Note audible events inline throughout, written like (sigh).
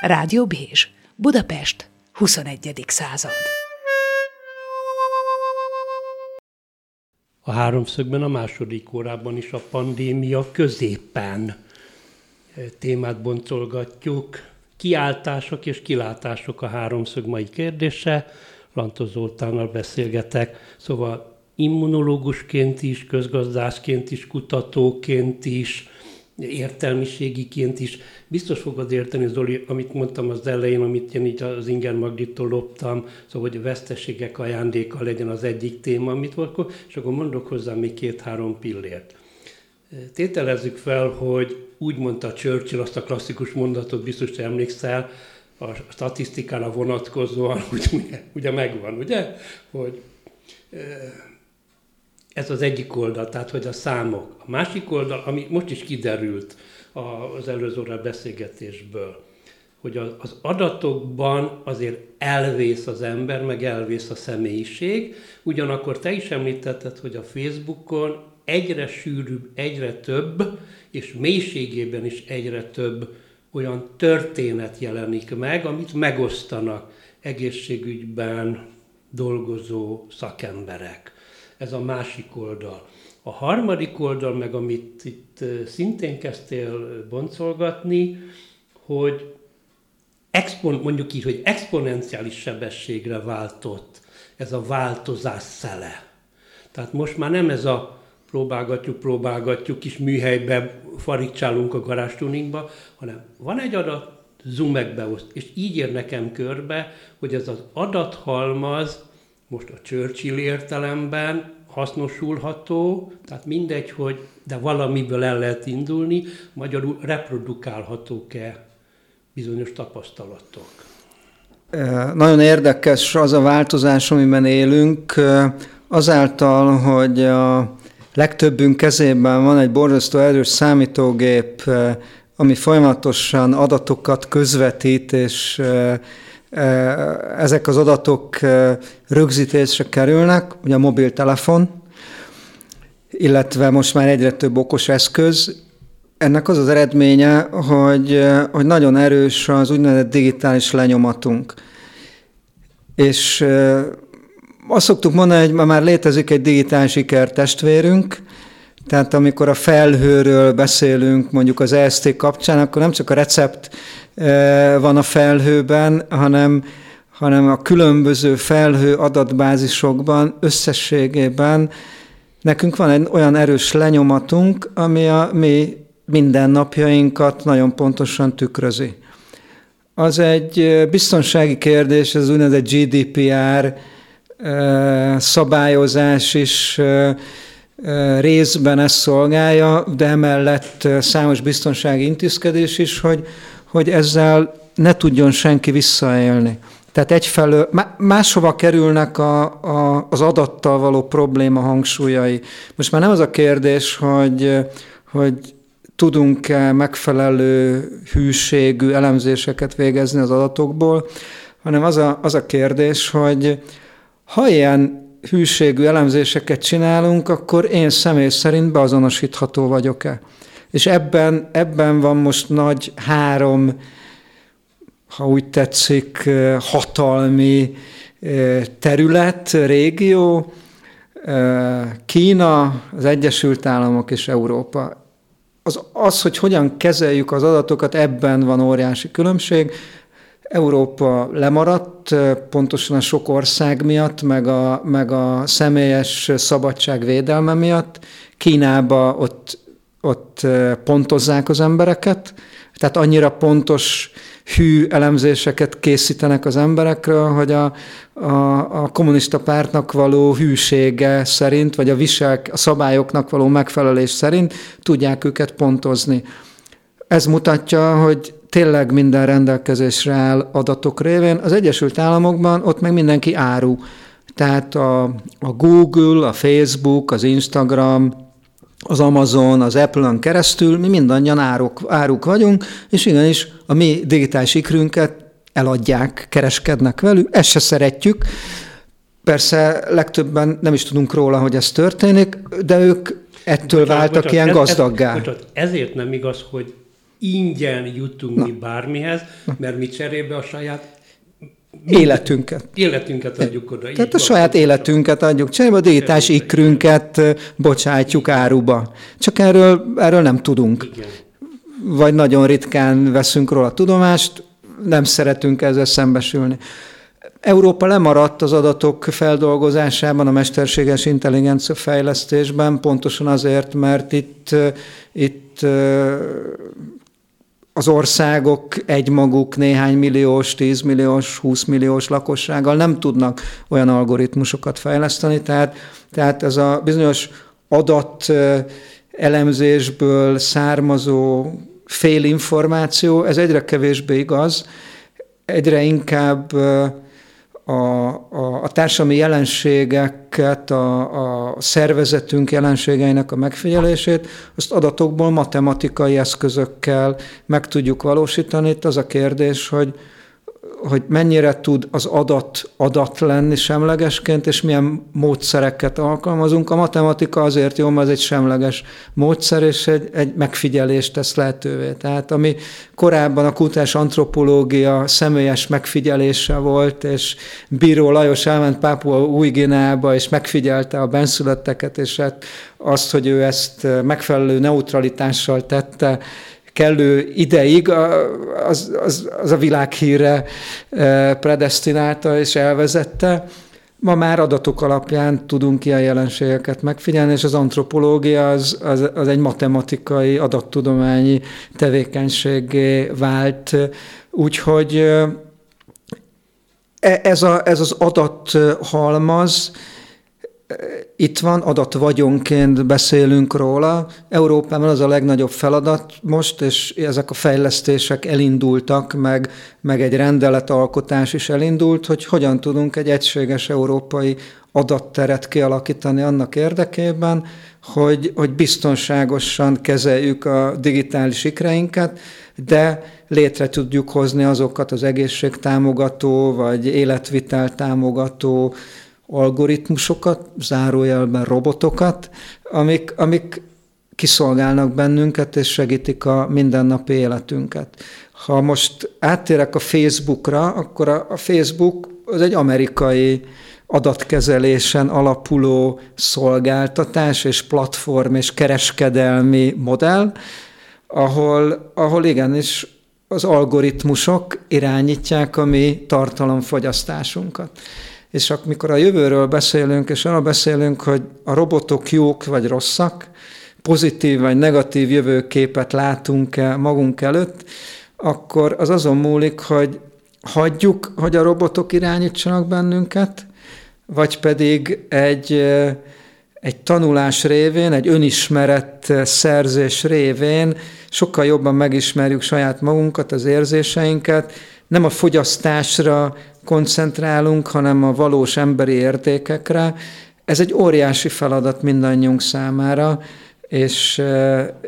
Rádió Bézs, Budapest, 21. század. A háromszögben a második órában is a pandémia középen témát boncolgatjuk. Kiáltások és kilátások a háromszög mai kérdése. Lantos Zoltánnal beszélgetek. Szóval immunológusként is, közgazdászként is, kutatóként is, értelmiségiként is. Biztos fogod érteni, Zoli, amit mondtam az elején, amit én így az Inger Magdittól loptam, szóval, hogy a veszteségek ajándéka legyen az egyik téma, amit akkor, és akkor mondok hozzá még két-három pillért. Tételezzük fel, hogy úgy mondta Churchill azt a klasszikus mondatot, biztos te emlékszel, a statisztikára vonatkozóan, (laughs) hogy ugye megvan, ugye? Hogy ez az egyik oldal, tehát hogy a számok. A másik oldal, ami most is kiderült az előző óra beszélgetésből, hogy az adatokban azért elvész az ember, meg elvész a személyiség. Ugyanakkor te is említetted, hogy a Facebookon egyre sűrűbb, egyre több, és mélységében is egyre több olyan történet jelenik meg, amit megosztanak egészségügyben dolgozó szakemberek ez a másik oldal. A harmadik oldal, meg amit itt szintén kezdtél boncolgatni, hogy expon, mondjuk így, hogy exponenciális sebességre váltott ez a változás szele. Tehát most már nem ez a próbálgatjuk, próbálgatjuk, kis műhelybe faricsálunk a garázstuningba, hanem van egy adat, zoom megbeoszt, és így ér nekem körbe, hogy ez az adathalmaz most a Churchill értelemben hasznosulható, tehát mindegy, hogy de valamiből el lehet indulni, magyarul reprodukálhatók-e bizonyos tapasztalatok. Nagyon érdekes az a változás, amiben élünk, azáltal, hogy a legtöbbünk kezében van egy borzasztó erős számítógép, ami folyamatosan adatokat közvetít, és ezek az adatok rögzítésre kerülnek, ugye a mobiltelefon, illetve most már egyre több okos eszköz. Ennek az az eredménye, hogy, hogy nagyon erős az úgynevezett digitális lenyomatunk. És azt szoktuk mondani, hogy már létezik egy digitális sikertestvérünk, tehát amikor a felhőről beszélünk, mondjuk az EST kapcsán, akkor nem csak a recept van a felhőben, hanem, hanem a különböző felhő adatbázisokban összességében nekünk van egy olyan erős lenyomatunk, ami a mi mindennapjainkat nagyon pontosan tükrözi. Az egy biztonsági kérdés, ez úgynevezett GDPR szabályozás is részben ezt szolgálja, de emellett számos biztonsági intézkedés is, hogy hogy ezzel ne tudjon senki visszaélni. Tehát egyfelől máshova kerülnek a, a, az adattal való probléma hangsúlyai. Most már nem az a kérdés, hogy, hogy tudunk-e megfelelő hűségű elemzéseket végezni az adatokból, hanem az a, az a kérdés, hogy ha ilyen hűségű elemzéseket csinálunk, akkor én személy szerint beazonosítható vagyok-e. És ebben, ebben van most nagy három, ha úgy tetszik, hatalmi terület, régió, Kína, az Egyesült Államok és Európa. Az, az, hogy hogyan kezeljük az adatokat, ebben van óriási különbség. Európa lemaradt, pontosan a sok ország miatt, meg a, meg a személyes szabadság védelme miatt. Kínába ott ott pontozzák az embereket, tehát annyira pontos hű elemzéseket készítenek az emberekről, hogy a, a, a kommunista pártnak való hűsége szerint, vagy a visel, a szabályoknak való megfelelés szerint tudják őket pontozni. Ez mutatja, hogy tényleg minden rendelkezésre áll adatok révén. Az Egyesült Államokban ott meg mindenki áru. Tehát a, a Google, a Facebook, az Instagram, az Amazon, az Apple-on keresztül, mi mindannyian áruk, áruk vagyunk, és igenis a mi digitális ikrünket eladják, kereskednek velük, ezt se szeretjük. Persze legtöbben nem is tudunk róla, hogy ez történik, de ők ettől bocsánat, váltak bocsánat, ilyen ez, gazdaggá. Ez, bocsánat, ezért nem igaz, hogy ingyen jutunk Na. mi bármihez, mert mi cserébe a saját Életünket. Életünket adjuk oda. Tehát a saját életünket adjuk cserébe, a digitális ikrünket bocsátjuk áruba. Csak erről, erről nem tudunk. Igen. Vagy nagyon ritkán veszünk róla tudomást, nem szeretünk ezzel szembesülni. Európa lemaradt az adatok feldolgozásában, a mesterséges intelligencia fejlesztésben, pontosan azért, mert itt, itt az országok egymaguk néhány milliós, 10 milliós, 20 milliós lakossággal nem tudnak olyan algoritmusokat fejleszteni, tehát, tehát ez a bizonyos adat elemzésből származó félinformáció, ez egyre kevésbé igaz, egyre inkább a, a, a társadalmi jelenségeket, a, a szervezetünk jelenségeinek a megfigyelését, azt adatokból, matematikai eszközökkel meg tudjuk valósítani. Itt az a kérdés, hogy, hogy mennyire tud az adat adat lenni semlegesként, és milyen módszereket alkalmazunk. A matematika azért jó, mert ez egy semleges módszer, és egy, egy megfigyelést tesz lehetővé. Tehát ami korábban a kutás antropológia személyes megfigyelése volt, és Bíró Lajos elment Pápua új és megfigyelte a benszülötteket, és hát azt, hogy ő ezt megfelelő neutralitással tette, kellő ideig az, az, az a világhírre e, predestinálta és elvezette. Ma már adatok alapján tudunk ilyen jelenségeket megfigyelni, és az antropológia az, az, az egy matematikai, adattudományi tevékenységé vált. Úgyhogy e, ez, a, ez az adathalmaz, itt van, adatvagyonként beszélünk róla. Európában az a legnagyobb feladat most, és ezek a fejlesztések elindultak, meg, meg egy rendeletalkotás is elindult, hogy hogyan tudunk egy egységes európai adatteret kialakítani annak érdekében, hogy, hogy biztonságosan kezeljük a digitális ikreinket, de létre tudjuk hozni azokat az egészségtámogató, vagy életvitel támogató algoritmusokat, zárójelben robotokat, amik, amik kiszolgálnak bennünket és segítik a mindennapi életünket. Ha most áttérek a Facebookra, akkor a, a Facebook az egy amerikai adatkezelésen alapuló szolgáltatás és platform és kereskedelmi modell, ahol, ahol igenis az algoritmusok irányítják a mi tartalomfogyasztásunkat. És amikor a jövőről beszélünk, és arra beszélünk, hogy a robotok jók vagy rosszak, pozitív vagy negatív jövőképet látunk-e magunk előtt, akkor az azon múlik, hogy hagyjuk, hogy a robotok irányítsanak bennünket, vagy pedig egy, egy tanulás révén, egy önismeret szerzés révén sokkal jobban megismerjük saját magunkat, az érzéseinket, nem a fogyasztásra koncentrálunk, hanem a valós emberi értékekre. Ez egy óriási feladat mindannyiunk számára, és e,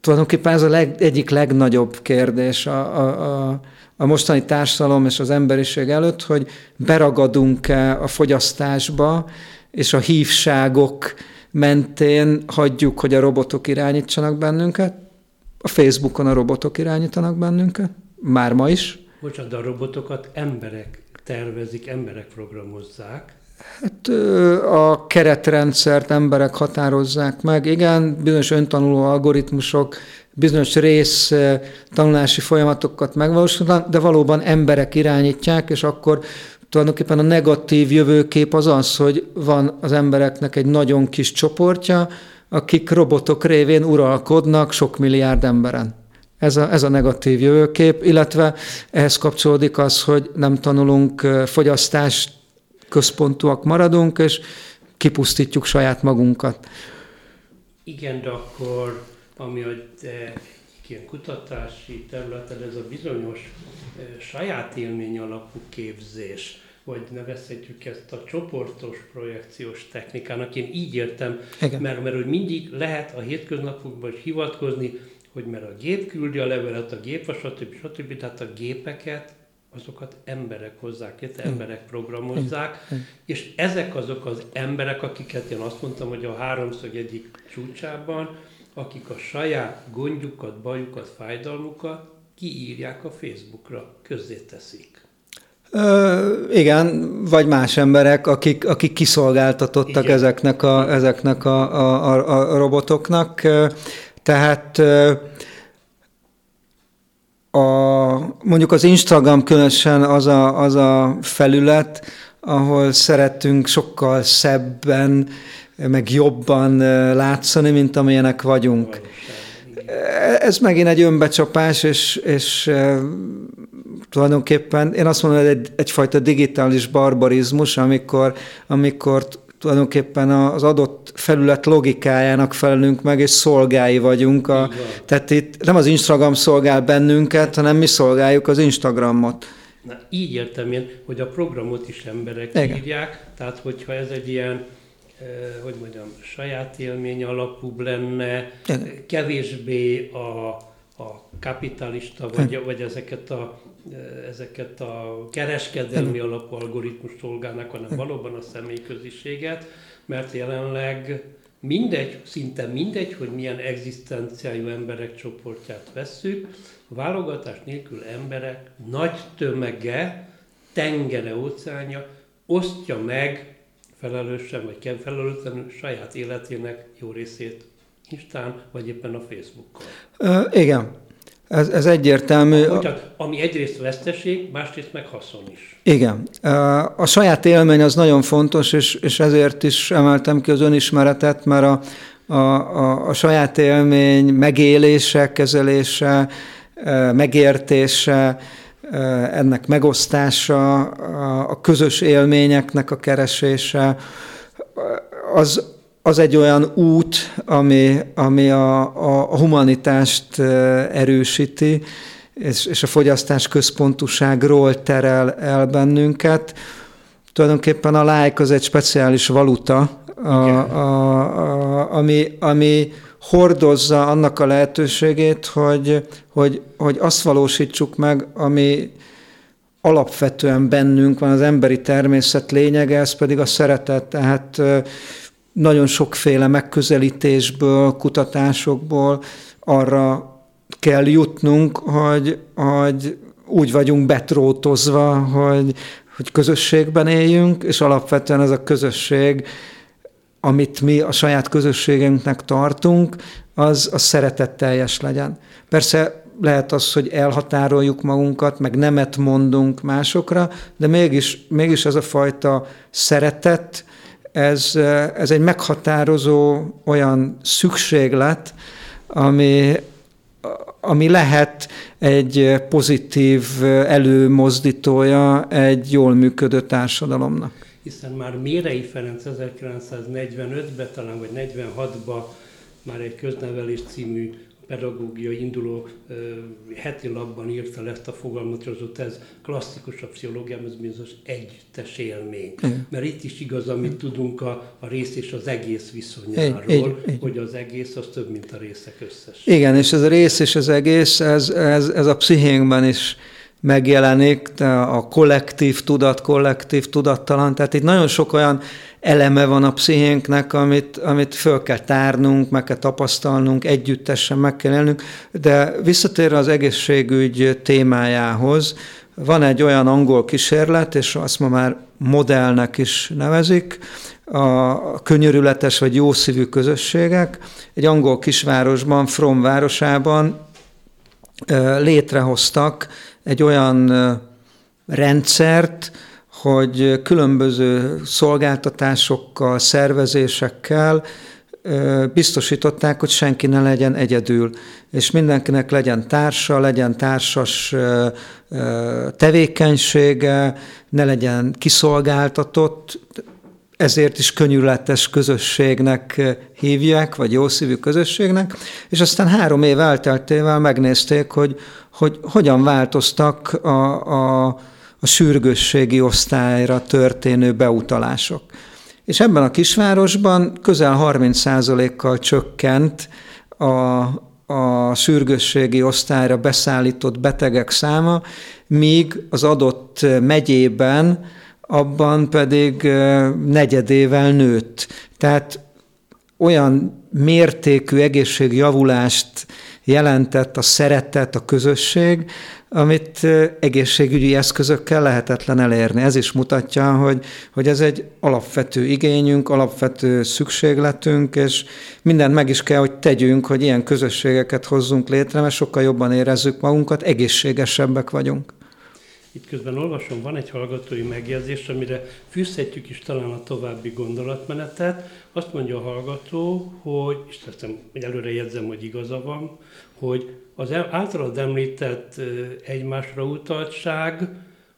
tulajdonképpen ez a leg, egyik legnagyobb kérdés a, a, a, a mostani társadalom és az emberiség előtt, hogy beragadunk-e a fogyasztásba, és a hívságok mentén hagyjuk, hogy a robotok irányítsanak bennünket. A Facebookon a robotok irányítanak bennünket, már ma is. Bocsánat, de a robotokat emberek tervezik, emberek programozzák. Hát a keretrendszert emberek határozzák meg. Igen, bizonyos öntanuló algoritmusok, bizonyos rész tanulási folyamatokat megvalósítanak, de valóban emberek irányítják, és akkor tulajdonképpen a negatív jövőkép az az, hogy van az embereknek egy nagyon kis csoportja, akik robotok révén uralkodnak sok milliárd emberen. Ez a, ez a negatív jövőkép, illetve ehhez kapcsolódik az, hogy nem tanulunk fogyasztás központúak maradunk, és kipusztítjuk saját magunkat. Igen, de akkor ami te ilyen kutatási területen ez a bizonyos saját élmény alapú képzés, vagy nevezhetjük ezt a csoportos projekciós technikának. Én így értem, Igen. mert, mert hogy mindig lehet a hétköznapokban is hivatkozni hogy mert a gép küldi a levelet, a gép, stb. stb. Tehát a gépeket azokat emberek hozzák létre, emberek programozzák, és ezek azok az emberek, akiket én azt mondtam, hogy a háromszög egyik csúcsában, akik a saját gondjukat, bajukat, fájdalmukat kiírják a Facebookra, közzéteszik. Ö, igen, vagy más emberek, akik, akik kiszolgáltatottak igen. ezeknek, a, ezeknek a, a, a robotoknak. Tehát a, mondjuk az Instagram különösen az a, az a felület, ahol szeretünk sokkal szebben, meg jobban látszani, mint amilyenek vagyunk. Ez megint egy önbecsapás, és, és tulajdonképpen én azt mondom, hogy egy, egyfajta digitális barbarizmus, amikor, amikor tulajdonképpen az adott felület logikájának felelünk meg, és szolgái vagyunk. A, tehát itt nem az Instagram szolgál bennünket, hanem mi szolgáljuk az Instagramot. Na, így értem én, hogy a programot is emberek Igen. írják, tehát hogyha ez egy ilyen eh, hogy mondjam, saját élmény alapú lenne, Igen. kevésbé a, a kapitalista, vagy, vagy ezeket a ezeket a kereskedelmi alapú algoritmus szolgálnak, hanem valóban a személyközösséget, mert jelenleg mindegy, szinte mindegy, hogy milyen egzisztenciájú emberek csoportját vesszük, válogatás nélkül emberek nagy tömege, tengere, óceánja osztja meg felelősen vagy felelőtlenül saját életének jó részét Instán, vagy éppen a Facebookon. Uh, igen, ez, ez egyértelmű. Bocsánat, ami egyrészt veszteség, másrészt meg haszon is. Igen. A saját élmény az nagyon fontos, és, és ezért is emeltem ki az önismeretet, mert a, a, a, a saját élmény megélése, kezelése, megértése, ennek megosztása, a közös élményeknek a keresése, az, az egy olyan út, ami, ami a, a, a humanitást erősíti, és, és a fogyasztás központuságról terel el bennünket. Tulajdonképpen a like az egy speciális valuta, a, a, a, ami, ami hordozza annak a lehetőségét, hogy, hogy, hogy azt valósítsuk meg, ami alapvetően bennünk van, az emberi természet lényege, ez pedig a szeretet. Tehát nagyon sokféle megközelítésből, kutatásokból arra kell jutnunk, hogy, hogy úgy vagyunk betrótozva, hogy, hogy közösségben éljünk, és alapvetően ez a közösség, amit mi a saját közösségünknek tartunk, az a szeretetteljes legyen. Persze lehet az, hogy elhatároljuk magunkat, meg nemet mondunk másokra, de mégis, mégis ez a fajta szeretet, ez, ez egy meghatározó olyan szükséglet, ami, ami lehet egy pozitív előmozdítója egy jól működő társadalomnak. Hiszen már Mérei Ferenc 1945-ben, talán vagy 46-ban már egy köznevelés című pedagógiai induló heti labban írta le ezt a fogalmat, hogy az ez klasszikus a pszichológiám, ez bizonyos egytes élmény. Mert itt is igaz, amit tudunk a, a rész és az egész viszonyáról, így, így, hogy az egész az több, mint a részek összes. Igen, és ez a rész és az egész, ez, ez, ez a pszichénkben is megjelenik, a kollektív tudat, kollektív tudattalan, tehát itt nagyon sok olyan eleme van a pszichénknek, amit, amit föl kell tárnunk, meg kell tapasztalnunk, együttesen meg kell élnünk, de visszatérve az egészségügy témájához, van egy olyan angol kísérlet, és azt ma már modellnek is nevezik, a könyörületes vagy jószívű közösségek. Egy angol kisvárosban, From városában létrehoztak egy olyan rendszert, hogy különböző szolgáltatásokkal, szervezésekkel biztosították, hogy senki ne legyen egyedül, és mindenkinek legyen társa, legyen társas tevékenysége, ne legyen kiszolgáltatott, ezért is könnyűletes közösségnek hívják, vagy jószívű közösségnek, és aztán három év elteltével megnézték, hogy, hogy hogyan változtak a, a a sürgősségi osztályra történő beutalások. És ebben a kisvárosban közel 30%-kal csökkent a, a sürgősségi osztályra beszállított betegek száma, míg az adott megyében abban pedig negyedével nőtt. Tehát olyan mértékű egészségjavulást jelentett a szeretet, a közösség, amit egészségügyi eszközökkel lehetetlen elérni. Ez is mutatja, hogy, hogy ez egy alapvető igényünk, alapvető szükségletünk, és mindent meg is kell, hogy tegyünk, hogy ilyen közösségeket hozzunk létre, mert sokkal jobban érezzük magunkat, egészségesebbek vagyunk. Itt közben olvasom, van egy hallgatói megjegyzés, amire fűzhetjük is talán a további gondolatmenetet. Azt mondja a hallgató, hogy, és teszem, előre jegyzem, hogy igaza van, hogy az általad említett egymásra utaltság,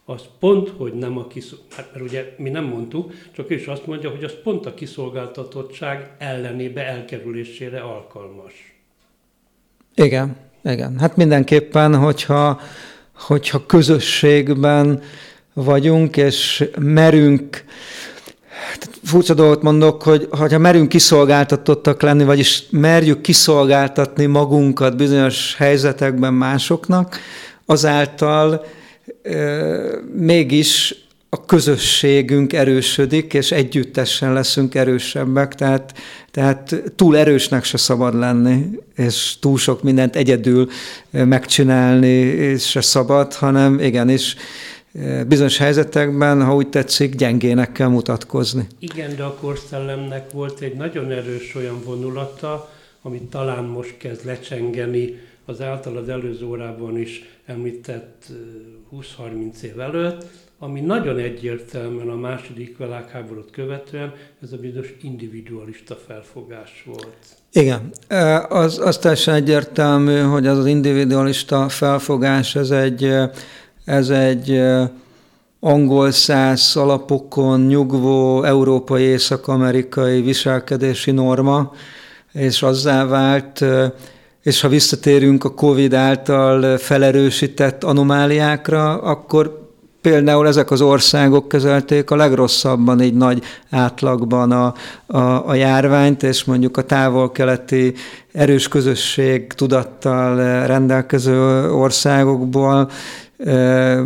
az pont, hogy nem a kiszolgáltatottság, mert ugye mi nem mondtuk, csak ő is azt mondja, hogy az pont a kiszolgáltatottság ellenébe, elkerülésére alkalmas. Igen, igen. Hát mindenképpen, hogyha hogyha közösségben vagyunk, és merünk, furcsa dolgot mondok, hogy ha merünk kiszolgáltatottak lenni, vagyis merjük kiszolgáltatni magunkat bizonyos helyzetekben másoknak, azáltal e, mégis a közösségünk erősödik, és együttesen leszünk erősebbek, tehát, tehát túl erősnek se szabad lenni, és túl sok mindent egyedül megcsinálni se szabad, hanem igenis bizonyos helyzetekben, ha úgy tetszik, gyengének kell mutatkozni. Igen, de a korszellemnek volt egy nagyon erős olyan vonulata, amit talán most kezd lecsengeni az általad előző órában is említett 20-30 év előtt, ami nagyon egyértelműen a második világháborút követően ez a bizonyos individualista felfogás volt. Igen, az, az teljesen egyértelmű, hogy az az individualista felfogás, ez egy, ez egy angol száz alapokon nyugvó európai észak-amerikai viselkedési norma, és azzá vált, és ha visszatérünk a COVID által felerősített anomáliákra, akkor például ezek az országok kezelték a legrosszabban, így nagy átlagban a, a, a járványt, és mondjuk a távol-keleti erős közösség tudattal rendelkező országokból e,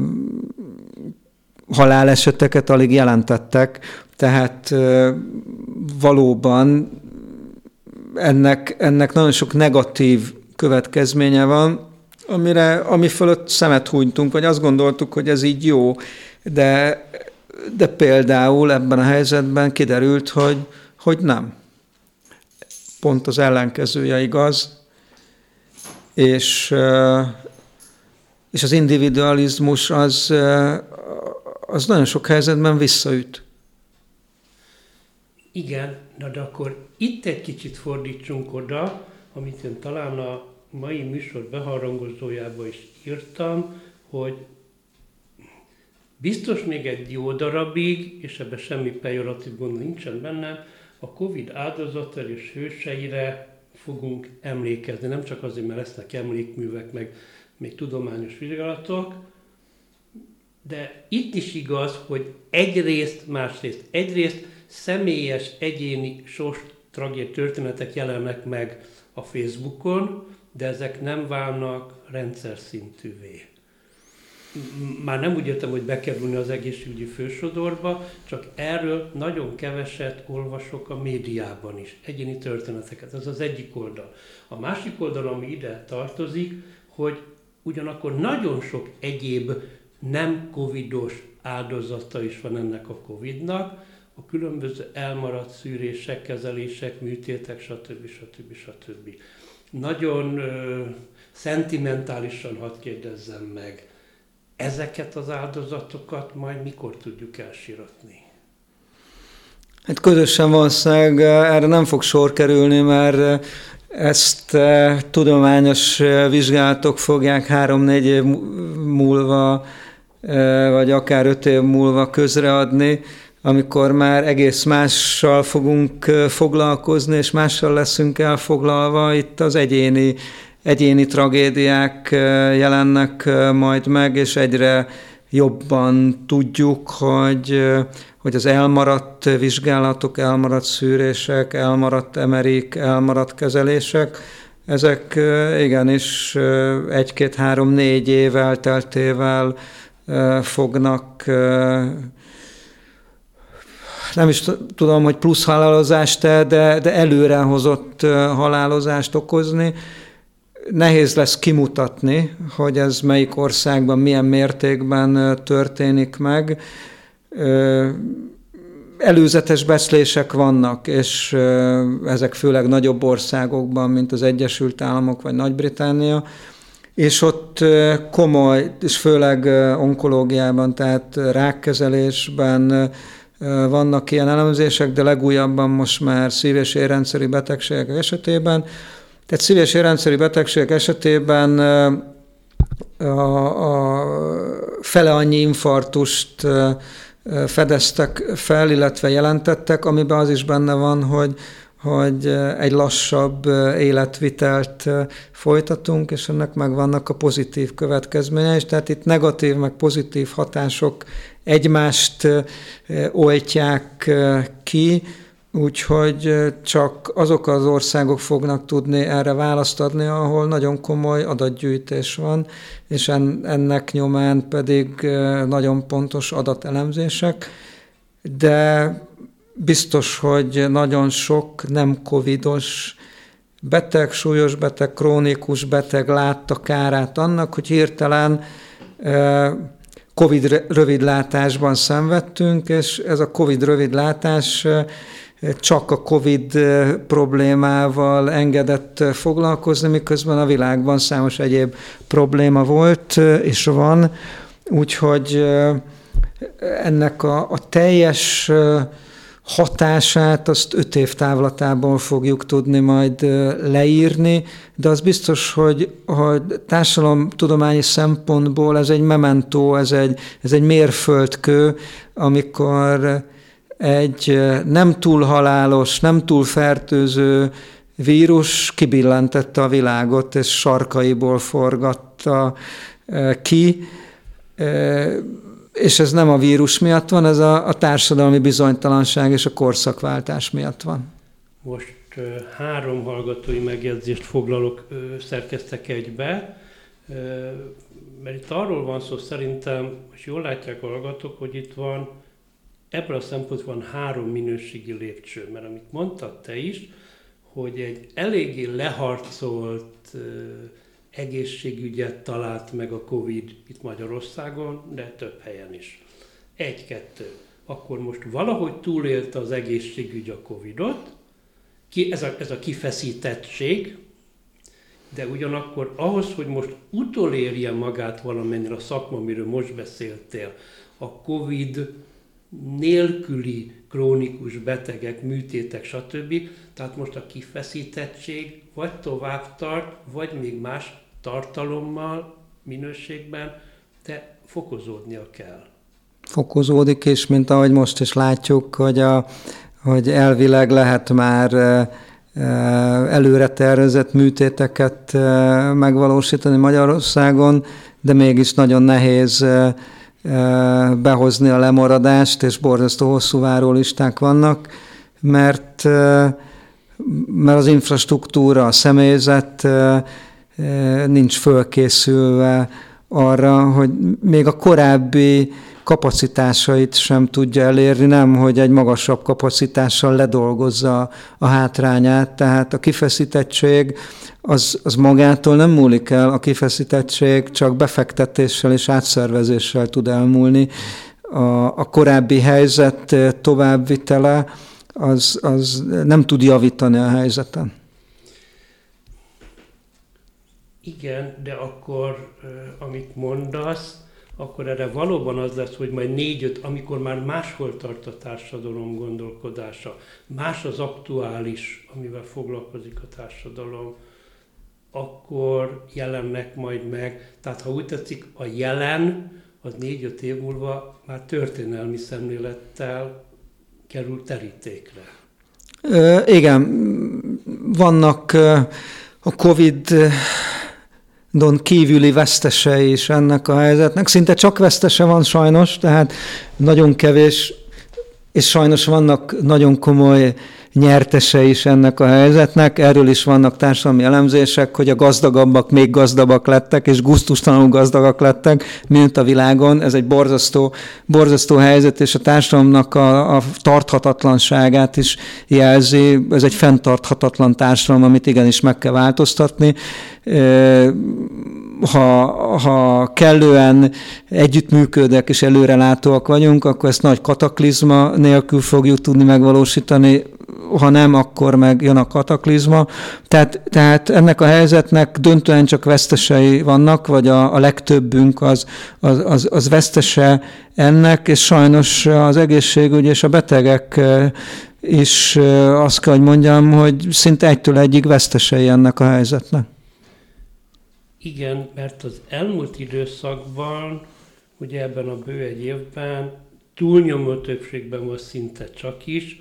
haláleseteket alig jelentettek, tehát e, valóban ennek, ennek nagyon sok negatív következménye van, amire, ami fölött szemet hunytunk, vagy azt gondoltuk, hogy ez így jó, de, de például ebben a helyzetben kiderült, hogy, hogy nem. Pont az ellenkezője igaz, és, és az individualizmus az, az nagyon sok helyzetben visszaüt. Igen, de akkor itt egy kicsit fordítsunk oda, amit én talán a mai műsor beharangozójába is írtam, hogy biztos még egy jó darabig, és ebben semmi pejoratív gond nincsen benne, a Covid áldozatai és hőseire fogunk emlékezni. Nem csak azért, mert lesznek emlékművek, meg még tudományos vizsgálatok, de itt is igaz, hogy egyrészt, másrészt, egyrészt személyes, egyéni sors tragédia történetek jelennek meg a Facebookon, de ezek nem válnak rendszer szintűvé. Már nem úgy értem, hogy bekerülni az egészségügyi fősodorba, csak erről nagyon keveset olvasok a médiában is, egyéni történeteket. Ez az egyik oldal. A másik oldal, ami ide tartozik, hogy ugyanakkor nagyon sok egyéb nem covidos áldozata is van ennek a covidnak, a különböző elmaradt szűrések, kezelések, műtétek, stb. stb. stb nagyon ö, szentimentálisan hadd kérdezzem meg, ezeket az áldozatokat majd mikor tudjuk elsiratni? Hát közösen valószínűleg erre nem fog sor kerülni, mert ezt tudományos vizsgálatok fogják három-négy év múlva, vagy akár öt év múlva közreadni amikor már egész mással fogunk foglalkozni, és mással leszünk elfoglalva, itt az egyéni, egyéni tragédiák jelennek majd meg, és egyre jobban tudjuk, hogy, hogy az elmaradt vizsgálatok, elmaradt szűrések, elmaradt emerik, elmaradt kezelések, ezek igenis egy-két-három-négy év elteltével fognak nem is tudom, hogy plusz halálozást, de, de előrehozott halálozást okozni. Nehéz lesz kimutatni, hogy ez melyik országban milyen mértékben történik meg. Előzetes beszélések vannak, és ezek főleg nagyobb országokban, mint az Egyesült Államok vagy Nagy-Britannia, és ott komoly, és főleg onkológiában, tehát rákkezelésben vannak ilyen elemzések, de legújabban most már szív- és érrendszeri betegségek esetében. Tehát szív- és érrendszeri betegségek esetében a, a fele annyi infartust fedeztek fel, illetve jelentettek, amiben az is benne van, hogy hogy egy lassabb életvitelt folytatunk, és ennek megvannak a pozitív következményei, tehát itt negatív meg pozitív hatások egymást oltják ki, úgyhogy csak azok az országok fognak tudni erre választ adni, ahol nagyon komoly adatgyűjtés van, és ennek nyomán pedig nagyon pontos adatelemzések, de biztos, hogy nagyon sok nem covidos beteg, súlyos beteg, krónikus beteg látta kárát annak, hogy hirtelen Covid rövidlátásban szenvedtünk, és ez a Covid rövidlátás csak a Covid problémával engedett foglalkozni, miközben a világban számos egyéb probléma volt és van, úgyhogy ennek a, a teljes hatását azt öt év távlatában fogjuk tudni majd leírni, de az biztos, hogy, hogy társadalomtudományi szempontból ez egy mementó, ez egy, ez egy mérföldkő, amikor egy nem túl halálos, nem túl fertőző vírus kibillentette a világot, és sarkaiból forgatta ki és ez nem a vírus miatt van, ez a, a társadalmi bizonytalanság és a korszakváltás miatt van. Most három hallgatói megjegyzést foglalok, szerkeztek egybe, mert itt arról van szó szerintem, és jól látják a hallgatók, hogy itt van, ebből a szempontból van három minőségi lépcső, mert amit mondtad te is, hogy egy eléggé leharcolt egészségügyet talált meg a Covid itt Magyarországon, de több helyen is. Egy-kettő. Akkor most valahogy túlélte az egészségügy a Covidot, ki, ez, a, ez a kifeszítettség, de ugyanakkor ahhoz, hogy most utolérje magát valamennyire a szakma, amiről most beszéltél, a Covid nélküli krónikus betegek, műtétek, stb. Tehát most a kifeszítettség vagy tovább tart, vagy még más tartalommal, minőségben, de fokozódnia kell. Fokozódik, és mint ahogy most is látjuk, hogy, a, hogy elvileg lehet már előre tervezett műtéteket megvalósítani Magyarországon, de mégis nagyon nehéz behozni a lemaradást, és borzasztó hosszú várólisták vannak, mert, mert az infrastruktúra, a személyzet nincs fölkészülve arra, hogy még a korábbi kapacitásait sem tudja elérni, nem, hogy egy magasabb kapacitással ledolgozza a hátrányát, tehát a kifeszítettség az, az magától nem múlik el, a kifeszítettség csak befektetéssel és átszervezéssel tud elmúlni. A, a korábbi helyzet továbbvitele az, az nem tud javítani a helyzeten. Igen, de akkor, amit mondasz, akkor erre valóban az lesz, hogy majd négy-öt, amikor már máshol tart a társadalom gondolkodása, más az aktuális, amivel foglalkozik a társadalom, akkor jelennek majd meg. Tehát ha úgy tetszik, a jelen az négy-öt év múlva már történelmi szemlélettel kerül terítékre. Ö, igen, vannak a Covid Don kívüli vesztese is ennek a helyzetnek. Szinte csak vesztese van sajnos, tehát nagyon kevés és sajnos vannak nagyon komoly nyertese is ennek a helyzetnek. Erről is vannak társadalmi elemzések, hogy a gazdagabbak még gazdagabbak lettek, és guztustalanul gazdagak lettek, mint a világon. Ez egy borzasztó, borzasztó helyzet, és a társadalomnak a, a tarthatatlanságát is jelzi. Ez egy fenntarthatatlan társadalom, amit igenis meg kell változtatni ha, ha kellően együttműködek és előrelátóak vagyunk, akkor ezt nagy kataklizma nélkül fogjuk tudni megvalósítani, ha nem, akkor meg jön a kataklizma. Tehát, tehát ennek a helyzetnek döntően csak vesztesei vannak, vagy a, a legtöbbünk az, az, az, az vesztese ennek, és sajnos az egészségügy és a betegek is azt kell, hogy mondjam, hogy szinte egytől egyig vesztesei ennek a helyzetnek. Igen, mert az elmúlt időszakban, ugye ebben a bő egy évben túlnyomó többségben most szinte csak is,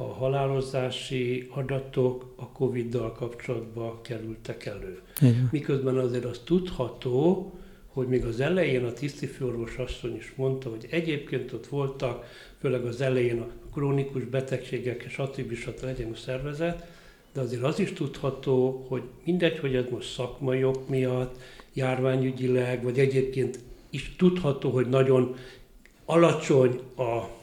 a halálozási adatok a Covid-dal kapcsolatban kerültek elő. Igen. Miközben azért az tudható, hogy még az elején a tisztifőorvos asszony is mondta, hogy egyébként ott voltak, főleg az elején a krónikus betegségek, és stb. stb. legyen a szervezet, de azért az is tudható, hogy mindegy, hogy ez most szakmai ok miatt, járványügyileg, vagy egyébként is tudható, hogy nagyon alacsony a,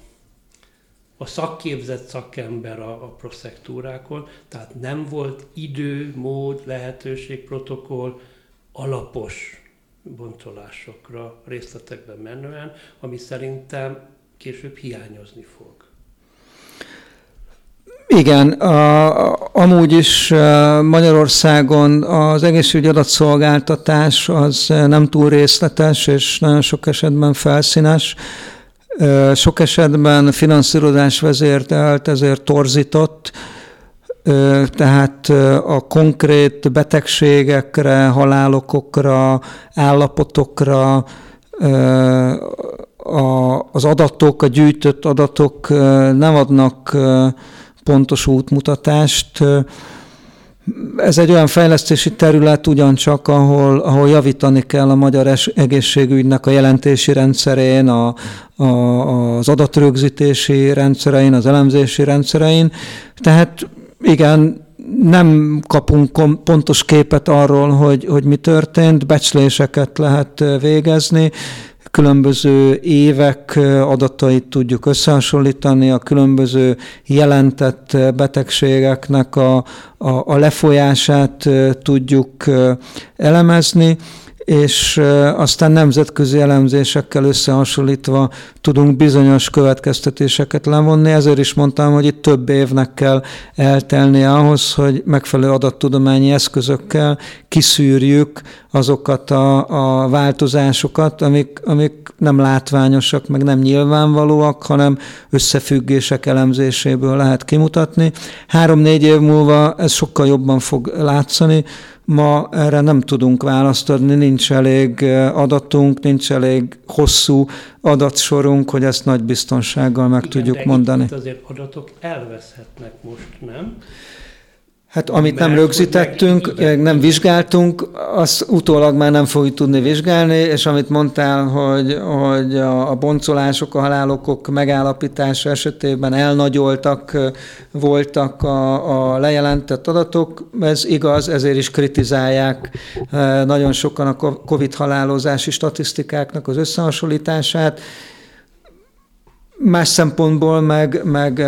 a szakképzett szakember a, a proszektúrákon, tehát nem volt idő, mód, lehetőség, protokoll alapos bontolásokra, részletekben menően, ami szerintem később hiányozni fog. Igen, a, amúgy is Magyarországon az egészségügyi adatszolgáltatás az nem túl részletes, és nagyon sok esetben felszínes. Sok esetben finanszírozás vezértelt, ezért torzított, tehát a konkrét betegségekre, halálokokra, állapotokra az adatok, a gyűjtött adatok nem adnak pontos útmutatást. Ez egy olyan fejlesztési terület ugyancsak, ahol, ahol javítani kell a magyar egészségügynek a jelentési rendszerén, a, a, az adatrögzítési rendszerein, az elemzési rendszerein. Tehát igen, nem kapunk pontos képet arról, hogy, hogy mi történt, becsléseket lehet végezni, különböző évek adatait tudjuk összehasonlítani, a különböző jelentett betegségeknek a, a, a lefolyását tudjuk elemezni, és aztán nemzetközi elemzésekkel összehasonlítva tudunk bizonyos következtetéseket levonni. Ezért is mondtam, hogy itt több évnek kell eltelnie ahhoz, hogy megfelelő adattudományi eszközökkel kiszűrjük azokat a, a változásokat, amik, amik nem látványosak, meg nem nyilvánvalóak, hanem összefüggések elemzéséből lehet kimutatni. Három-négy év múlva ez sokkal jobban fog látszani, Ma erre nem tudunk választ adni, nincs elég adatunk, nincs elég hosszú adatsorunk, hogy ezt nagy biztonsággal meg Igen, tudjuk de mondani. Itt azért adatok elveszhetnek most, nem? Hát amit nem rögzítettünk, nem vizsgáltunk, azt utólag már nem fogjuk tudni vizsgálni, és amit mondtál, hogy, hogy a boncolások, a halálokok megállapítása esetében elnagyoltak voltak a, a lejelentett adatok, ez igaz, ezért is kritizálják nagyon sokan a COVID halálozási statisztikáknak az összehasonlítását. Más szempontból meg, meg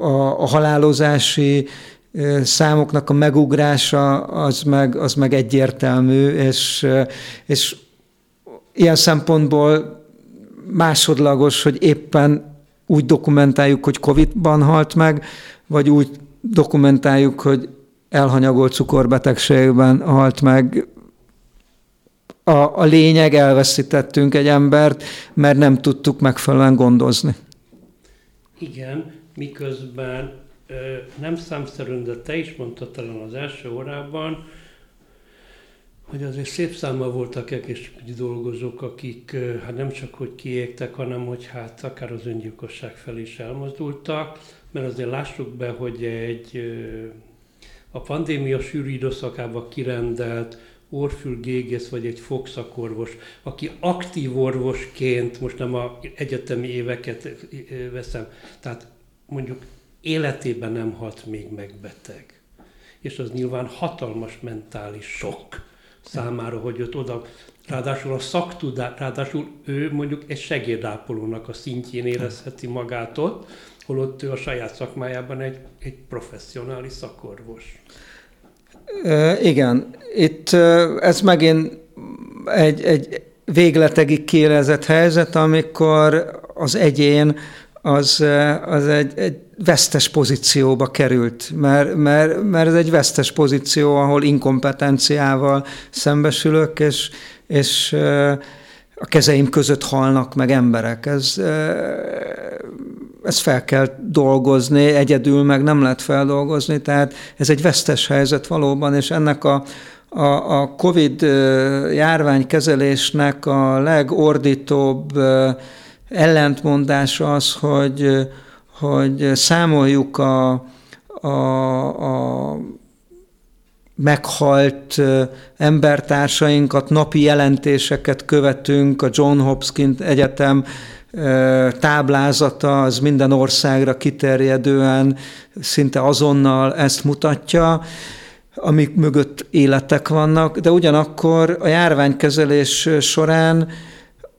a, a halálozási számoknak a megugrása az meg, az meg egyértelmű, és, és ilyen szempontból másodlagos, hogy éppen úgy dokumentáljuk, hogy Covid-ban halt meg, vagy úgy dokumentáljuk, hogy elhanyagolt cukorbetegségben halt meg. A, a lényeg, elveszítettünk egy embert, mert nem tudtuk megfelelően gondozni. Igen, miközben nem számszerűen, de te is mondtad talán az első órában, hogy azért szép számmal voltak egészségügyi dolgozók, akik hát nem csak hogy kiégtek, hanem hogy hát akár az öngyilkosság felé is elmozdultak, mert azért lássuk be, hogy egy a pandémia sűrű időszakában kirendelt orfülgégész vagy egy fogszakorvos, aki aktív orvosként, most nem a egyetemi éveket veszem, tehát mondjuk életében nem halt még meg beteg. És az nyilván hatalmas mentális sok számára, hogy ott oda, ráadásul a szaktudás, ráadásul ő mondjuk egy segédápolónak a szintjén érezheti magát ott, holott ő a saját szakmájában egy, egy professzionális szakorvos. Igen, itt ez megint egy, egy végletegig kérezett helyzet, amikor az egyén az, az egy, egy vesztes pozícióba került, mert, mert, mert ez egy vesztes pozíció, ahol inkompetenciával szembesülök, és, és a kezeim között halnak meg emberek. Ez, ezt fel kell dolgozni, egyedül meg nem lehet feldolgozni, tehát ez egy vesztes helyzet valóban, és ennek a, a, a COVID járványkezelésnek a legordítóbb ellentmondása az, hogy, hogy számoljuk a, a, a meghalt embertársainkat, napi jelentéseket követünk, a John Hopkins Egyetem táblázata az minden országra kiterjedően szinte azonnal ezt mutatja, amik mögött életek vannak, de ugyanakkor a járványkezelés során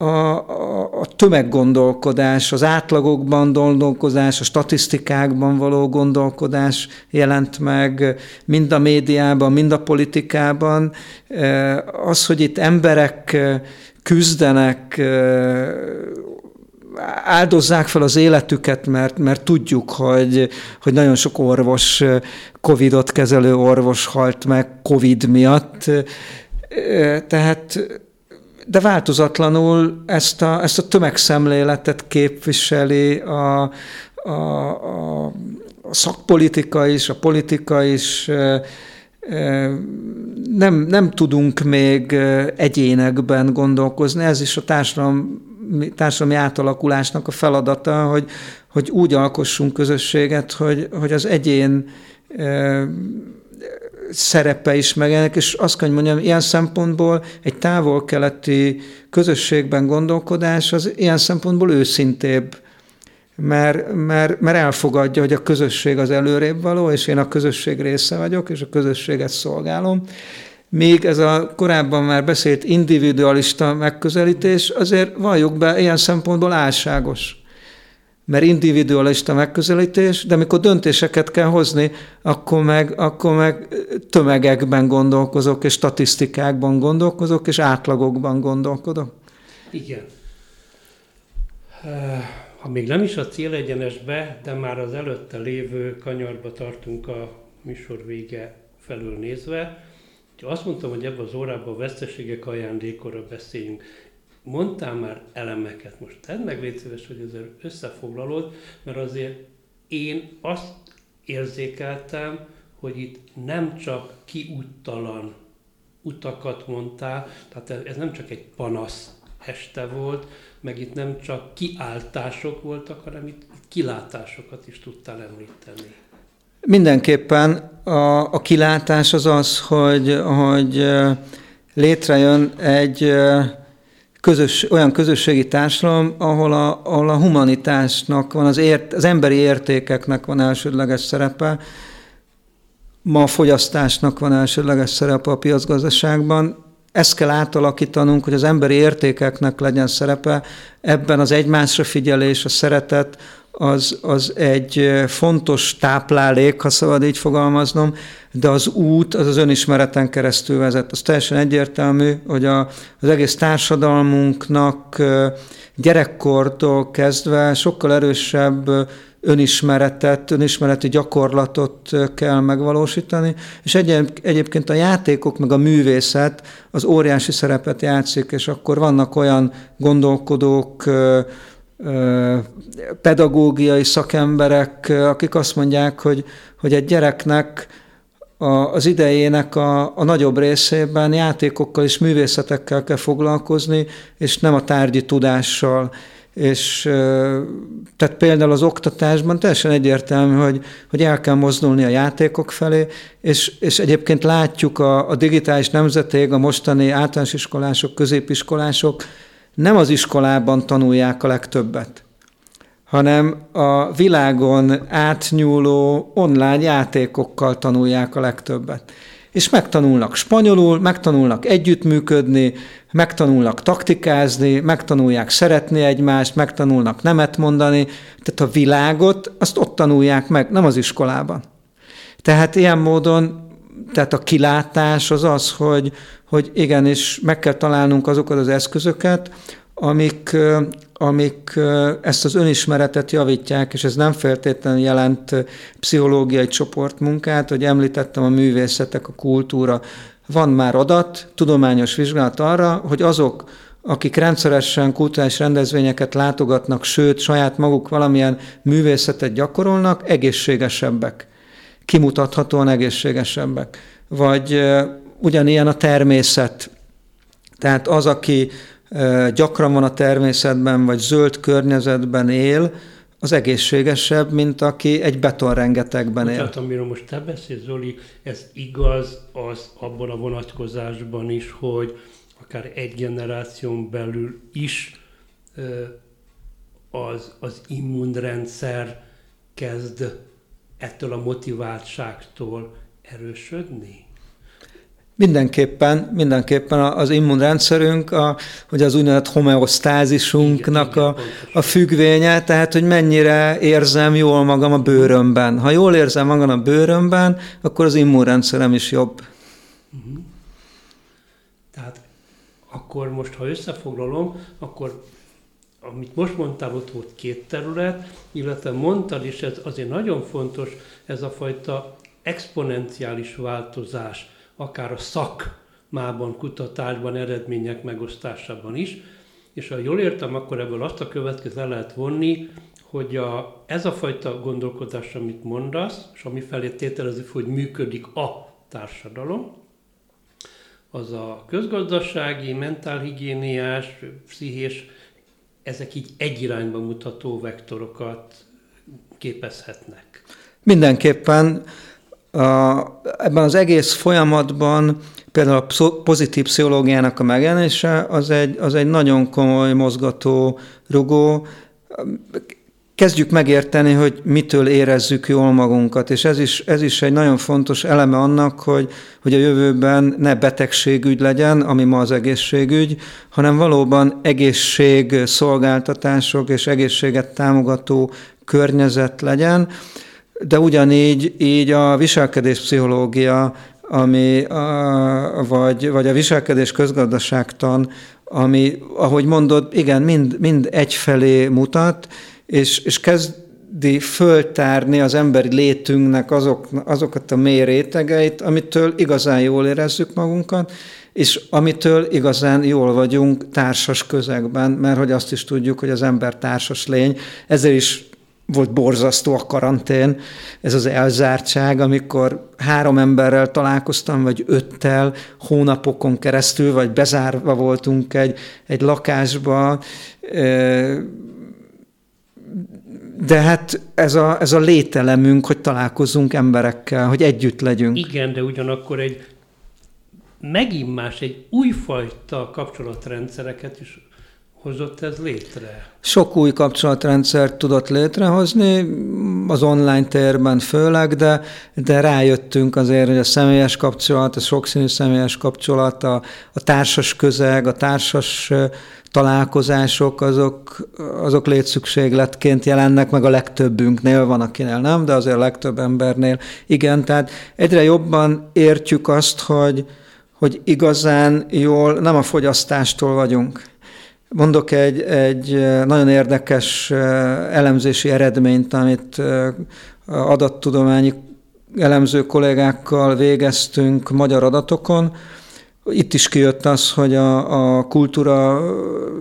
a, a, tömeggondolkodás, az átlagokban gondolkozás, a statisztikákban való gondolkodás jelent meg mind a médiában, mind a politikában. Az, hogy itt emberek küzdenek áldozzák fel az életüket, mert, mert tudjuk, hogy, hogy nagyon sok orvos, Covidot kezelő orvos halt meg Covid miatt. Tehát, de változatlanul ezt a, ezt a tömegszemléletet képviseli a, a, a, a szakpolitika is, a politika is, nem, nem tudunk még egyénekben gondolkozni, ez is a társadalom társadalmi átalakulásnak a feladata, hogy, hogy úgy alkossunk közösséget, hogy, hogy az egyén szerepe is megjelenik, és azt kell, hogy mondjam, ilyen szempontból egy távol-keleti közösségben gondolkodás az ilyen szempontból őszintébb, mert, mert, mert elfogadja, hogy a közösség az előrébb való, és én a közösség része vagyok, és a közösséget szolgálom, még ez a korábban már beszélt individualista megközelítés azért valljuk be ilyen szempontból álságos. Mert individualista megközelítés, de amikor döntéseket kell hozni, akkor meg, akkor meg tömegekben gondolkozok, és statisztikákban gondolkozok, és átlagokban gondolkodok. Igen. Ha még nem is a célegyenesbe, de már az előtte lévő kanyarba tartunk a műsor vége felül nézve, azt mondtam, hogy ebben az órában a veszteségek ajándékora beszéljünk. Mondtál már elemeket, most tedd meg légy szíves, hogy ezzel összefoglalod, mert azért én azt érzékeltem, hogy itt nem csak kiúttalan utakat mondtál, tehát ez nem csak egy panasz este volt, meg itt nem csak kiáltások voltak, hanem itt kilátásokat is tudtál említeni. Mindenképpen a, a kilátás az az, hogy, hogy létrejön egy közös, olyan közösségi társadalom, ahol a, ahol a humanitásnak van, az, ért, az emberi értékeknek van elsődleges szerepe, ma a fogyasztásnak van elsődleges szerepe a piacgazdaságban. Ezt kell átalakítanunk, hogy az emberi értékeknek legyen szerepe, ebben az egymásra figyelés, a szeretet, az, az egy fontos táplálék, ha szabad így fogalmaznom, de az út az az önismereten keresztül vezet. Az teljesen egyértelmű, hogy a, az egész társadalmunknak gyerekkortól kezdve sokkal erősebb önismeretet, önismereti gyakorlatot kell megvalósítani, és egy, egyébként a játékok meg a művészet az óriási szerepet játszik, és akkor vannak olyan gondolkodók, pedagógiai szakemberek, akik azt mondják, hogy, hogy egy gyereknek a, az idejének a, a nagyobb részében játékokkal és művészetekkel kell foglalkozni, és nem a tárgyi tudással. és tehát például az oktatásban teljesen egyértelmű, hogy, hogy el kell mozdulni a játékok felé, és, és egyébként látjuk a, a digitális nemzetég, a mostani általános iskolások, középiskolások nem az iskolában tanulják a legtöbbet, hanem a világon átnyúló online játékokkal tanulják a legtöbbet és megtanulnak spanyolul, megtanulnak együttműködni, megtanulnak taktikázni, megtanulják szeretni egymást, megtanulnak nemet mondani, tehát a világot azt ott tanulják meg, nem az iskolában. Tehát ilyen módon, tehát a kilátás az az, hogy, hogy igenis meg kell találnunk azokat az eszközöket, amik, amik ezt az önismeretet javítják, és ez nem feltétlenül jelent pszichológiai csoportmunkát, hogy említettem a művészetek, a kultúra. Van már adat, tudományos vizsgálat arra, hogy azok, akik rendszeresen kulturális rendezvényeket látogatnak, sőt, saját maguk valamilyen művészetet gyakorolnak, egészségesebbek. Kimutathatóan egészségesebbek. Vagy ugyanilyen a természet. Tehát az, aki gyakran van a természetben, vagy zöld környezetben él, az egészségesebb, mint aki egy betonrengetegben él. Tehát amiről most te beszélsz, Zoli, ez igaz az abban a vonatkozásban is, hogy akár egy generáción belül is az, az immunrendszer kezd ettől a motiváltságtól erősödni? Mindenképpen, mindenképpen az immunrendszerünk, a, hogy az úgynevezett homeosztázisunknak a, a függvénye, tehát hogy mennyire érzem jól magam a bőrömben. Ha jól érzem magam a bőrömben, akkor az immunrendszerem is jobb. Uh-huh. Tehát akkor most, ha összefoglalom, akkor amit most mondtál, ott volt két terület, illetve mondtad, és ez azért nagyon fontos, ez a fajta exponenciális változás akár a szakmában, kutatásban, eredmények megosztásában is. És ha jól értem, akkor ebből azt a következőt le lehet vonni, hogy a, ez a fajta gondolkodás, amit mondasz, és ami felé tételezik, hogy működik a társadalom, az a közgazdasági, mentálhigiéniás, pszichés, ezek így egy irányba mutató vektorokat képezhetnek. Mindenképpen ebben az egész folyamatban például a pozitív pszichológiának a megjelenése az egy, az egy nagyon komoly mozgató rugó. Kezdjük megérteni, hogy mitől érezzük jól magunkat, és ez is, ez is egy nagyon fontos eleme annak, hogy, hogy a jövőben ne betegségügy legyen, ami ma az egészségügy, hanem valóban egészségszolgáltatások és egészséget támogató környezet legyen de ugyanígy így a viselkedés pszichológia, ami, vagy, vagy a viselkedés közgazdaságtan, ami, ahogy mondod, igen, mind, mind egyfelé mutat, és, és kezdi föltárni az emberi létünknek azok, azokat a mély rétegeit, amitől igazán jól érezzük magunkat, és amitől igazán jól vagyunk társas közegben, mert hogy azt is tudjuk, hogy az ember társas lény, ezért is volt borzasztó a karantén, ez az elzártság, amikor három emberrel találkoztam, vagy öttel hónapokon keresztül, vagy bezárva voltunk egy, egy lakásba, de hát ez a, ez a lételemünk, hogy találkozunk emberekkel, hogy együtt legyünk. Igen, de ugyanakkor egy megint más, egy újfajta kapcsolatrendszereket is hozott ez létre? Sok új kapcsolatrendszert tudott létrehozni, az online térben főleg, de, de rájöttünk azért, hogy a személyes kapcsolat, a sokszínű személyes kapcsolat, a, a társas közeg, a társas találkozások, azok, azok létszükségletként jelennek meg a legtöbbünknél, van akinél nem, de azért a legtöbb embernél igen, tehát egyre jobban értjük azt, hogy, hogy igazán jól nem a fogyasztástól vagyunk, Mondok egy, egy nagyon érdekes elemzési eredményt, amit adattudományi elemző kollégákkal végeztünk magyar adatokon. Itt is kijött az, hogy a, a kultúra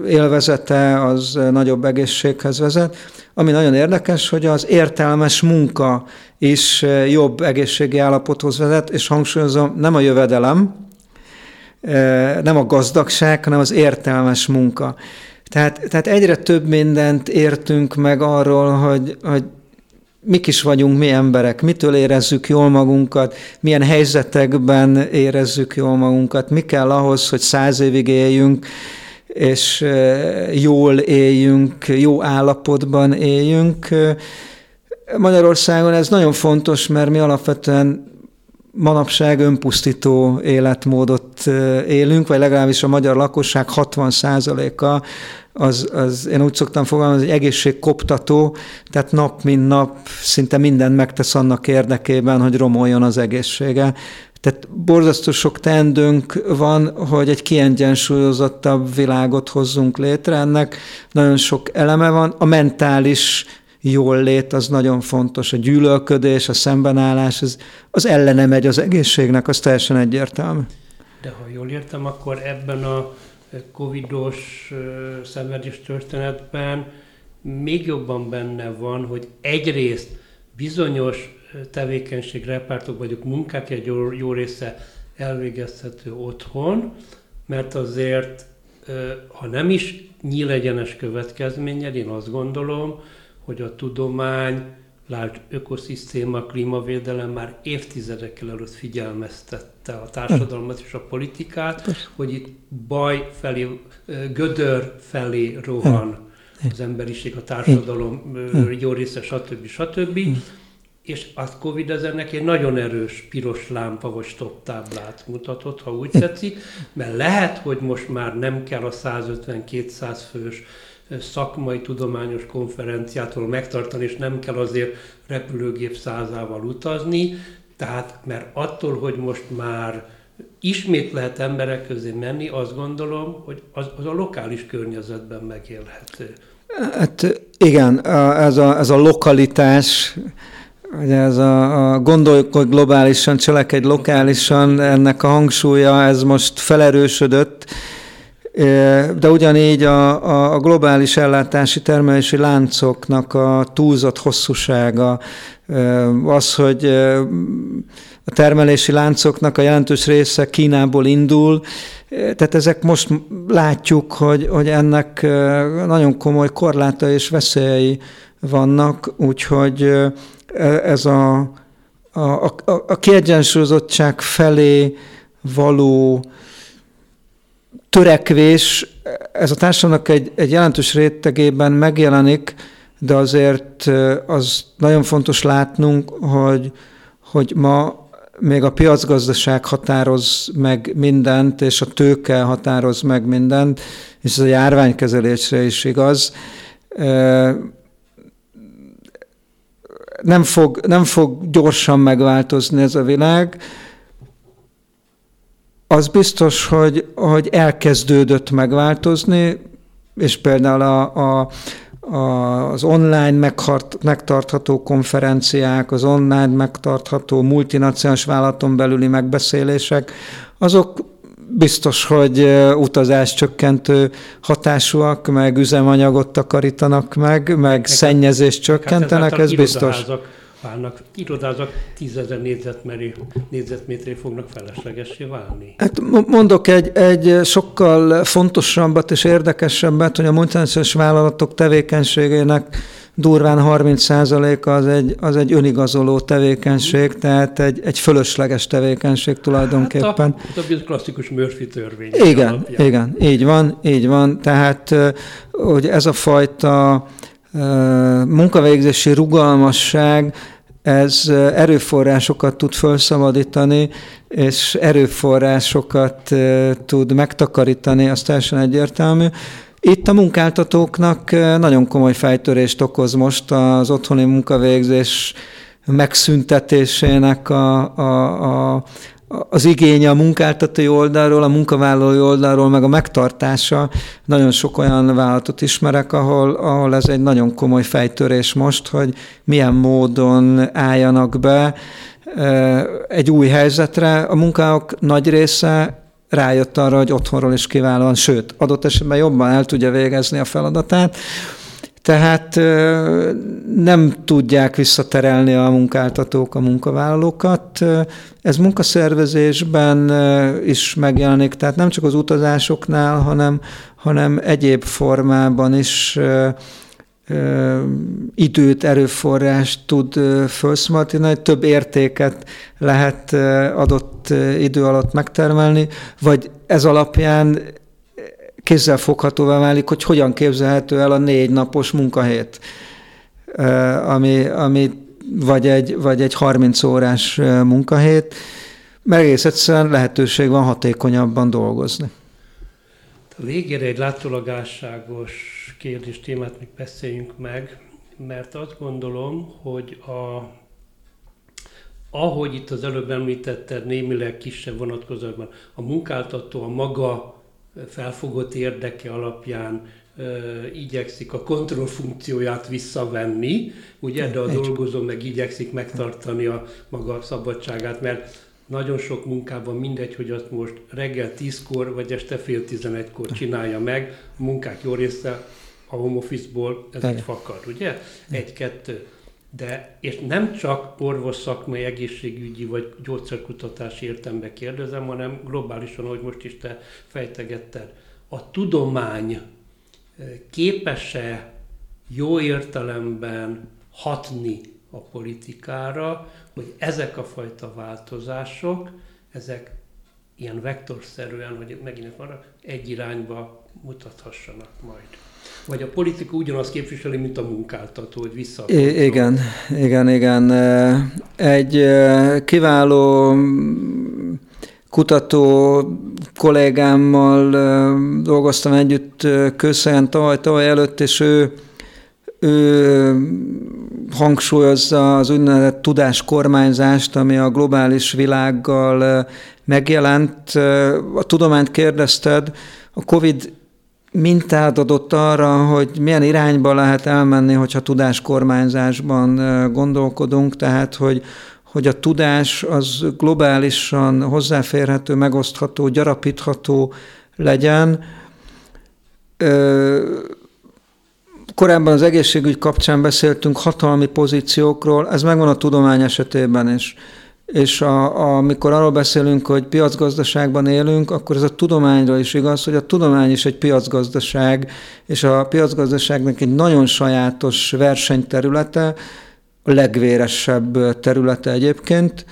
élvezete az nagyobb egészséghez vezet. Ami nagyon érdekes, hogy az értelmes munka is jobb egészségi állapothoz vezet, és hangsúlyozom, nem a jövedelem, nem a gazdagság, hanem az értelmes munka. Tehát, tehát egyre több mindent értünk meg arról, hogy, hogy mik is vagyunk mi emberek, mitől érezzük jól magunkat, milyen helyzetekben érezzük jól magunkat, mi kell ahhoz, hogy száz évig éljünk, és jól éljünk, jó állapotban éljünk. Magyarországon ez nagyon fontos, mert mi alapvetően manapság önpusztító életmódot élünk, vagy legalábbis a magyar lakosság 60%-a az, az, én úgy szoktam fogalmazni, hogy egészségkoptató, tehát nap mint nap szinte mindent megtesz annak érdekében, hogy romoljon az egészsége. Tehát borzasztó sok teendőnk van, hogy egy kiegyensúlyozottabb világot hozzunk létre. Ennek nagyon sok eleme van. A mentális jól lét az nagyon fontos. A gyűlölködés, a szembenállás, az, az ellene megy az egészségnek, az teljesen egyértelmű. De ha jól értem, akkor ebben a covidos szenvedés történetben még jobban benne van, hogy egyrészt bizonyos tevékenység, repertok vagyok munkák egy jó, jó része elvégezhető otthon, mert azért, ha nem is nyílegyenes következményed, én azt gondolom, hogy a tudomány, lásd, ökoszisztéma, klímavédelem már évtizedekkel előtt figyelmeztette a társadalmat és a politikát, hogy itt baj felé, gödör felé rohan az emberiség, a társadalom jó része, stb. stb. És a Covid az ennek egy nagyon erős piros lámpa vagy stop táblát mutatott, ha úgy tetszik, mert lehet, hogy most már nem kell a 150-200 fős szakmai tudományos konferenciától megtartani, és nem kell azért repülőgép százával utazni, tehát mert attól, hogy most már ismét lehet emberek közé menni, azt gondolom, hogy az, az a lokális környezetben megélhető. Hát igen, ez a, ez a lokalitás, Ugye ez a, a gondoljuk, hogy globálisan, cselekedj lokálisan, ennek a hangsúlya, ez most felerősödött, de ugyanígy a, a globális ellátási termelési láncoknak a túlzott hosszúsága, az, hogy a termelési láncoknak a jelentős része Kínából indul, tehát ezek most látjuk, hogy, hogy ennek nagyon komoly korláta és veszélyei vannak, úgyhogy ez a, a, a, a kiegyensúlyozottság felé való törekvés, ez a társadalomnak egy, egy jelentős rétegében megjelenik, de azért az nagyon fontos látnunk, hogy, hogy ma még a piacgazdaság határoz meg mindent, és a tőke határoz meg mindent, és ez a járványkezelésre is igaz. Nem fog, nem fog gyorsan megváltozni ez a világ, az biztos, hogy, hogy elkezdődött megváltozni, és például a, a, a, az online meghart, megtartható konferenciák, az online megtartható multinacionális vállalaton belüli megbeszélések, azok biztos, hogy utazás csökkentő hatásúak, meg üzemanyagot takarítanak meg, meg, meg szennyezést hát csökkentenek, ez biztos válnak, irodázak tízezer négyzetméteré fognak feleslegessé válni. Hát mondok egy, egy sokkal fontosabbat és érdekesebbet, hogy a multinacionális vállalatok tevékenységének durván 30%-a az egy, az egy önigazoló tevékenység, tehát egy, egy fölösleges tevékenység tulajdonképpen. Hát a, a klasszikus Murphy törvény. Igen, alapján. igen, így van, így van. Tehát, hogy ez a fajta munkavégzési rugalmasság, ez erőforrásokat tud felszabadítani, és erőforrásokat tud megtakarítani, az teljesen egyértelmű. Itt a munkáltatóknak nagyon komoly fejtörést okoz most az otthoni munkavégzés megszüntetésének a, a, a, az igénye a munkáltatói oldalról, a munkavállalói oldalról, meg a megtartása. Nagyon sok olyan vállalatot ismerek, ahol, ahol ez egy nagyon komoly fejtörés most, hogy milyen módon álljanak be egy új helyzetre. A munkák nagy része rájött arra, hogy otthonról is kiválóan, sőt, adott esetben jobban el tudja végezni a feladatát. Tehát nem tudják visszaterelni a munkáltatók a munkavállalókat. Ez munkaszervezésben is megjelenik, tehát nem csak az utazásoknál, hanem, hanem egyéb formában is időt, erőforrást tud felszmartinálni, több értéket lehet adott idő alatt megtermelni, vagy ez alapján kézzel foghatóvá válik, hogy hogyan képzelhető el a négy napos munkahét, ami, ami vagy, egy, vagy egy 30 órás munkahét, mert egész egyszerűen lehetőség van hatékonyabban dolgozni. A végére egy látólagásságos kérdés témát még beszéljünk meg, mert azt gondolom, hogy a, ahogy itt az előbb említetted, némileg kisebb vonatkozóban, a munkáltató a maga felfogott érdeke alapján igyekszik a kontrollfunkcióját visszavenni, ugye, de a dolgozó meg igyekszik megtartani a maga szabadságát, mert nagyon sok munkában mindegy, hogy azt most reggel 10-kor vagy este fél 11-kor csinálja meg, a munkák jó része a home office-ból ez egy fakad, ugye? Egy-kettő. De, és nem csak orvos szakmai, egészségügyi vagy gyógyszerkutatási értembe kérdezem, hanem globálisan, ahogy most is te fejtegetted. A tudomány eh, képes-e jó értelemben hatni a politikára, hogy ezek a fajta változások, ezek ilyen vektorszerűen, hogy megint vannak, egy irányba mutathassanak majd. Vagy a politika ugyanazt képviseli, mint a munkáltató, hogy vissza. I- igen, igen, igen. Egy kiváló kutató kollégámmal dolgoztam együtt Kőszelyen tavaly, tavaly előtt, és ő, ő hangsúlyozza az úgynevezett tudáskormányzást, ami a globális világgal megjelent. A tudományt kérdezted, a COVID mintát adott arra, hogy milyen irányba lehet elmenni, hogyha tudáskormányzásban gondolkodunk, tehát hogy, hogy a tudás az globálisan hozzáférhető, megosztható, gyarapítható legyen. Korábban az egészségügy kapcsán beszéltünk hatalmi pozíciókról, ez megvan a tudomány esetében is és a, a, amikor arról beszélünk, hogy piacgazdaságban élünk, akkor ez a tudományra is igaz, hogy a tudomány is egy piacgazdaság, és a piacgazdaságnak egy nagyon sajátos versenyterülete, a legvéresebb területe egyébként,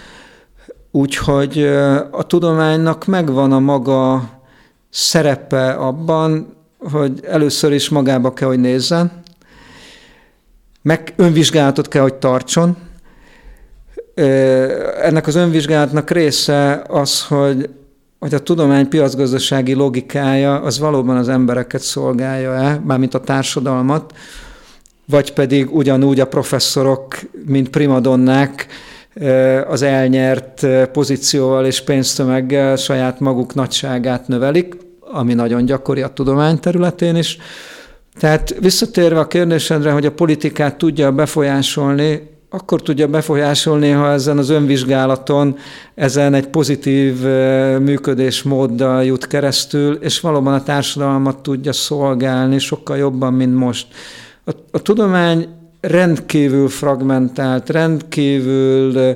úgyhogy a tudománynak megvan a maga szerepe abban, hogy először is magába kell, hogy nézzen, meg önvizsgálatot kell, hogy tartson, ennek az önvizsgálatnak része az, hogy, hogy a tudomány piacgazdasági logikája az valóban az embereket szolgálja-e, mármint a társadalmat, vagy pedig ugyanúgy a professzorok, mint primadonnák, az elnyert pozícióval és pénztömeggel saját maguk nagyságát növelik, ami nagyon gyakori a tudomány területén is. Tehát visszatérve a kérdésedre, hogy a politikát tudja befolyásolni, akkor tudja befolyásolni, ha ezen az önvizsgálaton, ezen egy pozitív működésmóddal jut keresztül, és valóban a társadalmat tudja szolgálni sokkal jobban, mint most. A, a tudomány rendkívül fragmentált, rendkívül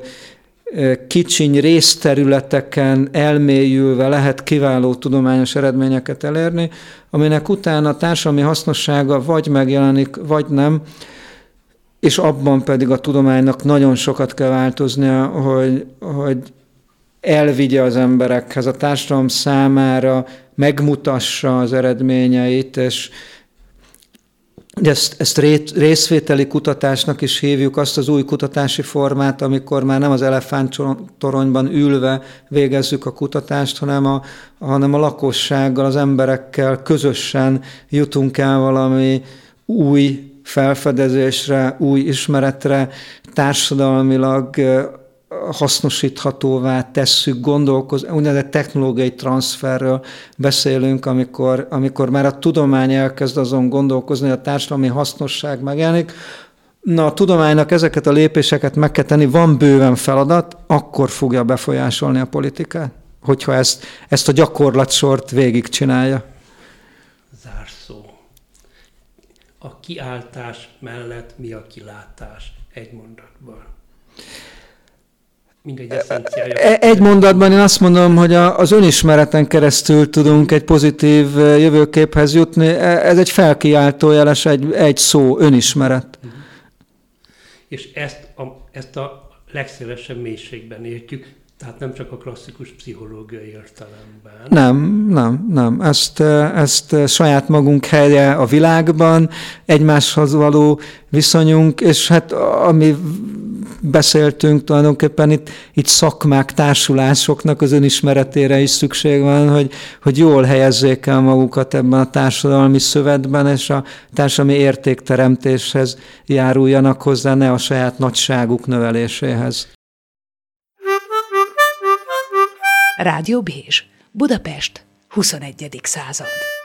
kicsiny részterületeken elmélyülve lehet kiváló tudományos eredményeket elérni, aminek utána a társadalmi hasznossága vagy megjelenik, vagy nem, és abban pedig a tudománynak nagyon sokat kell változnia, hogy, hogy elvigye az emberekhez, a társadalom számára megmutassa az eredményeit, és ezt, ezt részvételi kutatásnak is hívjuk, azt az új kutatási formát, amikor már nem az elefánttoronyban ülve végezzük a kutatást, hanem a, hanem a lakossággal, az emberekkel közösen jutunk el valami új felfedezésre, új ismeretre, társadalmilag hasznosíthatóvá tesszük, gondolkoz, úgynevezett technológiai transferről beszélünk, amikor, amikor már a tudomány elkezd azon gondolkozni, a társadalmi hasznosság megjelenik. Na, a tudománynak ezeket a lépéseket meg kell tenni, van bőven feladat, akkor fogja befolyásolni a politikát, hogyha ezt, ezt a gyakorlatsort végigcsinálja. A kiáltás mellett mi a kilátás egy mondatban. Mindegy eszenciája. Egy mondatban én azt mondom, hogy az önismereten keresztül tudunk egy pozitív jövőképhez jutni. Ez egy felkiáltójeles, egy, egy szó, önismeret. És ezt a, ezt a legszélesebb mélységben értjük, tehát nem csak a klasszikus pszichológiai értelemben. Nem, nem, nem. Ezt, ezt saját magunk helye a világban, egymáshoz való viszonyunk, és hát ami beszéltünk, tulajdonképpen itt, itt szakmák, társulásoknak az önismeretére is szükség van, hogy, hogy jól helyezzék el magukat ebben a társadalmi szövetben, és a társadalmi értékteremtéshez járuljanak hozzá, ne a saját nagyságuk növeléséhez. Rádió Bézs, Budapest, 21. század.